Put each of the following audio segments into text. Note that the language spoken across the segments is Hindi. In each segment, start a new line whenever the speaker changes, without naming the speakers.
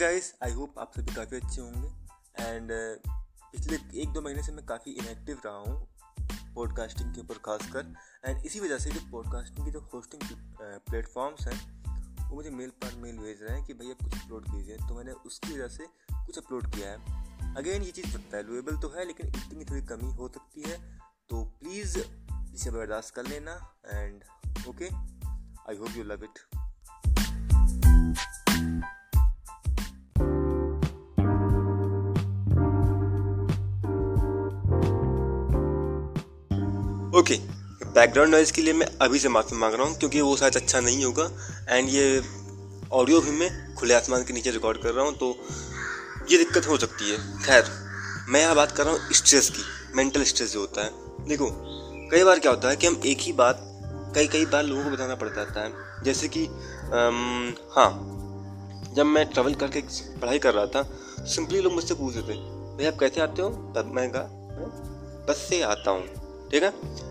गाइस आई होप आप सभी काफ़ी अच्छे होंगे। एंड uh, पिछले एक दो महीने से मैं काफ़ी इनएक्टिव रहा हूँ पॉडकास्टिंग के ऊपर खासकर। एंड इसी वजह से जो पॉडकास्टिंग की जो होस्टिंग प्लेटफॉर्म्स हैं वो मुझे मेल पर मेल भेज रहे हैं कि भैया कुछ अपलोड कीजिए। तो मैंने उसकी वजह से कुछ अपलोड किया है। अगेन ये चीज़ वैल्यूएबल तो है लेकिन इतनी थोड़ी कमी हो सकती है। तो प्लीज़ इसे बर्दाश्त कर लेना। And okay I hope you love it okay background noise के लिए मैं अभी से माफ़ी मांग रहा हूँ, क्योंकि वो शायद अच्छा नहीं होगा। एंड ये ऑडियो भी मैं खुले आसमान के नीचे रिकॉर्ड कर रहा हूँ तो ये दिक्कत हो सकती है। खैर, मैं यहाँ बात कर रहा हूँ स्ट्रेस की मेंटल स्ट्रेस जो होता है। देखो, कई बार क्या होता है कि हम एक ही बात, कई कई बार लोगों को बताना पड़ जाता है। जैसे कि हाँ जब मैं ट्रैवल करके पढ़ाई कर रहा था सिंपली लोग मुझसे पूछ रहे थे भाई आप कैसे आते हो? तब मैं कहा बस से आता हूँ। ठीक है?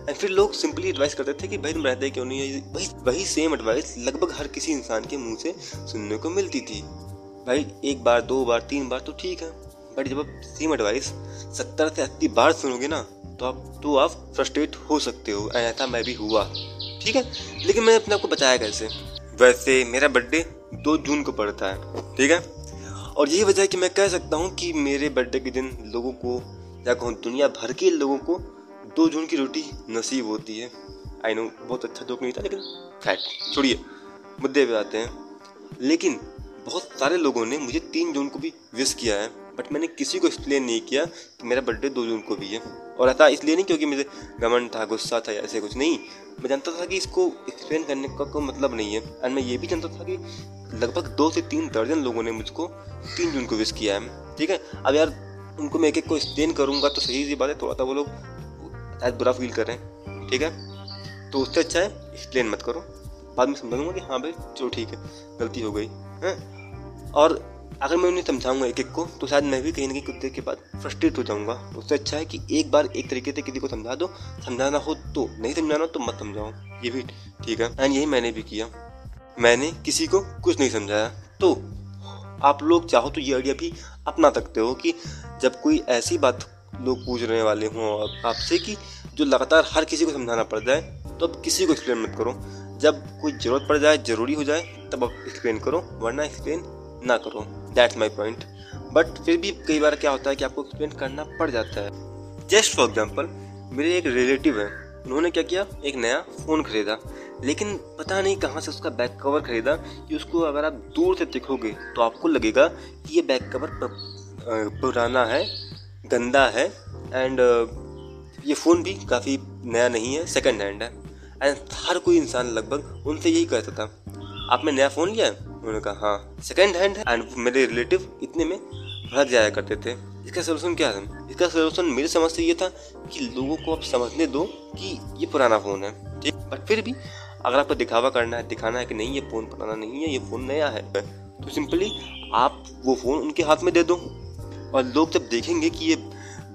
एंड फिर लोग सिंपली एडवाइस करते थे कि भाई तुम रहते क्यों नहीं है? वही वही सेम एडवाइस लगभग हर किसी इंसान के मुँह से सुनने को मिलती थी। भाई, एक बार, दो बार, तीन बार तो ठीक है। बट जब आप सेम एडवाइस सत्तर से अस्सी बार सुनोगे ना तो आप तो आप फ्रस्ट्रेट हो सकते हो। ऐसा मैं भी हुआ। ठीक है? लेकिन मैंने अपने आप को बचाया कैसे? वैसे मेरा बर्थडे दो जून को पड़ता है। ठीक है? और यही वजह है कि मैं कह सकता हूँ कि मेरे बर्थडे के दिन लोगों को, या कहूँ दुनिया भर के लोगों को दो जून की रोटी नसीब होती है। आई नो बहुत अच्छा जोक नहीं था, लेकिन खैर, छोड़िए, मुद्दे पे आते हैं। लेकिन बहुत सारे लोगों ने मुझे तीन जून को भी विश किया है बट मैंने किसी को एक्सप्लेन नहीं किया कि मेरा बर्थडे दो जून को भी है। और ऐसा इसलिए नहीं क्योंकि मुझे गमन था, गुस्सा था ऐसे कुछ नहीं। मैं जानता था कि इसको एक्सप्लेन करने का कोई मतलब नहीं है। एंड मैं ये भी जानता था कि लगभग दो से तीन दर्जन लोगों ने मुझको तीन जून को विश किया है। ठीक है? अब यार, उनको मैं एक एक को एक्सप्लेन करूँगा तो सही सी बात है थोड़ा सा वो लोग शायद बुरा फील कर रहे हैं, ठीक है? तो उससे अच्छा है एक्सप्लेन मत करो। बाद में समझाऊँगा कि हाँ भाई, चलो ठीक है, गलती हो गई, है? और अगर मैं उन्हें समझाऊँगा एक एक को तो शायद मैं भी कहीं ना कहीं कुछ देर के बाद फ्रस्ट्रेट हो जाऊँगा। उससे अच्छा है कि एक बार एक तरीके से किसी को समझा दो। समझाना हो तो नहीं समझाना तो मत समझाओ। ये भी ठीक है। एंड यही मैंने भी किया। मैंने किसी को कुछ नहीं समझाया। तो आप लोग चाहो तो ये आइडिया भी अपना सकते हो कि जब कोई ऐसी बात लोग पूछ रहे वाले हों आपसे कि जो लगातार हर किसी को समझाना पड़ जाए तो अब किसी को एक्सप्लेन मत करो। जब कोई ज़रूरत पड़ जाए, ज़रूरी हो जाए, तब आप एक्सप्लेन करो, वरना एक्सप्लेन ना करो। दैट्स माई पॉइंट बट फिर भी कई बार क्या होता है कि आपको एक्सप्लेन करना पड़ जाता है। जस्ट फॉर एग्ज़ाम्पल मेरे एक रिलेटिव है। उन्होंने क्या किया? एक नया फ़ोन खरीदा। लेकिन पता नहीं कहाँ से उसका बैक कवर खरीदा कि उसको अगर आप दूर से देखोगे तो आपको लगेगा कि ये बैक कवर पुराना है। गंदा है एंड uh, ये फ़ोन भी काफ़ी नया नहीं है सेकंड हैंड है। एंड हर कोई इंसान लगभग उनसे यही कहता था आपने नया फ़ोन लिया है? उन्होंने कहा हाँ सेकंड हैंड है। एंड मेरे रिलेटिव इतने में भड़क जाया करते थे। इसका सोल्यूशन क्या था? इसका सोल्यूशन मेरी समझ से ये था कि लोगों को आप समझने दो कि ये पुराना फ़ोन है ठीक? बट फिर भी अगर आपको दिखावा करना है दिखाना है कि नहीं ये फ़ोन पुराना नहीं है ये फ़ोन नया है तो सिंपली आप वो फ़ोन उनके हाथ में दे दो। और लोग जब देखेंगे कि ये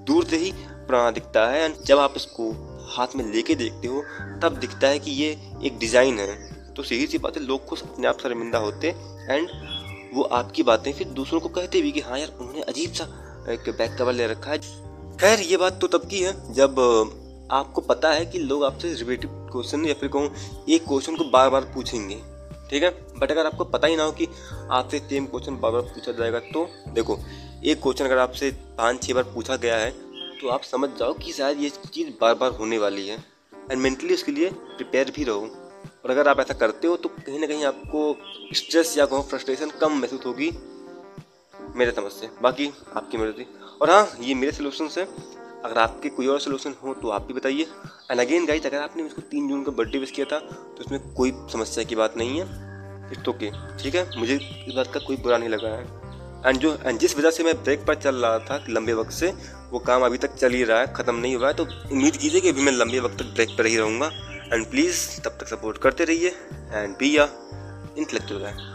दूर से ही पुराना दिखता है जब आप इसको हाथ में लेके देखते हो, तब दिखता है कि ये एक डिज़ाइन है। तो सही सी बात है, लोग खुद अपने आप शर्मिंदा होते एंड वो आपकी बातें फिर दूसरों को कहते भी कि हाँ यार, उन्होंने अजीब सा एक बैक कवर ले रखा है। खैर, ये बात तो तब की है, जब आपको पता है कि लोग आपसे रिलेटिव क्वेश्चन या फिर कहूँ, एक क्वेश्चन को बार बार पूछेंगे। ठीक है? बट अगर आपको पता ही ना हो कि आपसे सेम क्वेश्चन बार बार पूछा जाएगा तो देखो एक क्वेश्चन अगर आपसे पाँच छः बार पूछा गया है तो आप समझ जाओ कि शायद ये चीज़ बार बार होने वाली है। एंड मेंटली उसके लिए प्रिपेयर भी रहो। और अगर आप ऐसा करते हो तो कहीं ना कहीं आपको स्ट्रेस या कहूँ फ्रस्ट्रेशन कम महसूस होगी, मेरे समझ से। बाकी आपकी मर्ज़ी और हाँ ये मेरे सोल्यूशन है। अगर आपके कोई और सोल्यूशन हो तो आप भी बताइए। एंड अगेन गाइज़ अगर आपने उसको तीन जून का बर्थडे विश किया था तो उसमें कोई समस्या की बात नहीं है। इट्स ओके ठीक है? मुझे इस बात का कोई बुरा नहीं लगा है। एंड जो एंड जिस वजह से मैं ब्रेक पर चल रहा था लंबे वक्त से, वो काम अभी तक चल ही रहा है, ख़त्म नहीं हुआ है तो उम्मीद कीजिए कि अभी मैं लंबे वक्त तक ब्रेक पर ही रहूँगा। एंड प्लीज़ तब तक सपोर्ट करते रहिए एंड बी या इंटेलेक्चुअल है